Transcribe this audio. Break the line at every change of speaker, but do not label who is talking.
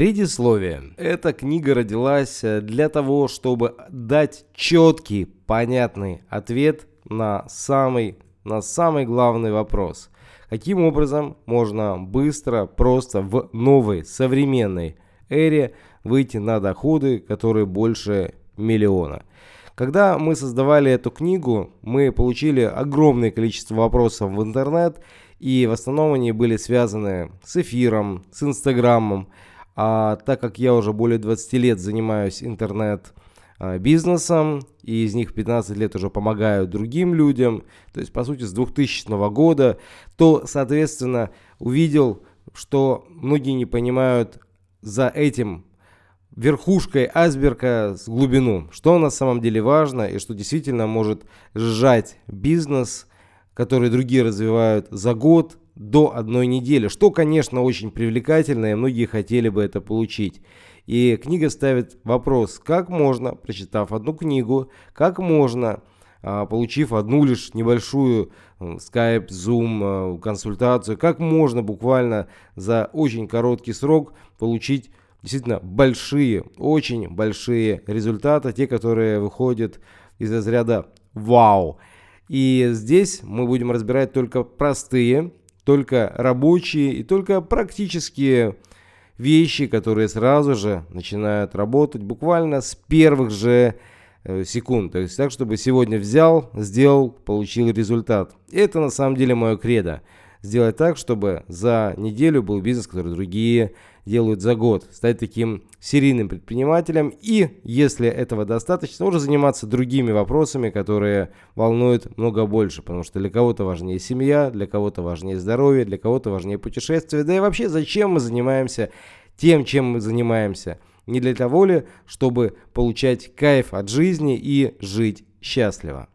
Предисловие. Эта книга родилась э, для того, чтобы дать четкий, понятный ответ на самый, на самый главный вопрос. Каким образом можно быстро, просто в новой, современной эре выйти на доходы, которые больше миллиона. Когда мы создавали эту книгу, мы получили огромное количество вопросов в интернет, и в основном они были связаны с эфиром, с инстаграмом. А так как я уже более 20 лет занимаюсь интернет бизнесом, и из них 15 лет уже помогаю другим людям, то есть по сути с 2000 года, то, соответственно, увидел, что многие не понимают за этим верхушкой айсберга с глубину, что на самом деле важно и что действительно может сжать бизнес, который другие развивают за год до одной недели, что, конечно, очень привлекательно, и многие хотели бы это получить. И книга ставит вопрос, как можно, прочитав одну книгу, как можно, а, получив одну лишь небольшую Skype, Zoom консультацию, как можно буквально за очень короткий срок получить действительно большие, очень большие результаты, те, которые выходят из разряда «Вау!». И здесь мы будем разбирать только простые, только рабочие и только практические вещи, которые сразу же начинают работать буквально с первых же э, секунд. То есть так, чтобы сегодня взял, сделал, получил результат. Это на самом деле мое кредо сделать так, чтобы за неделю был бизнес, который другие делают за год, стать таким серийным предпринимателем и, если этого достаточно, уже заниматься другими вопросами, которые волнуют много больше, потому что для кого-то важнее семья, для кого-то важнее здоровье, для кого-то важнее путешествия, да и вообще зачем мы занимаемся тем, чем мы занимаемся. Не для того ли, чтобы получать кайф от жизни и жить счастливо.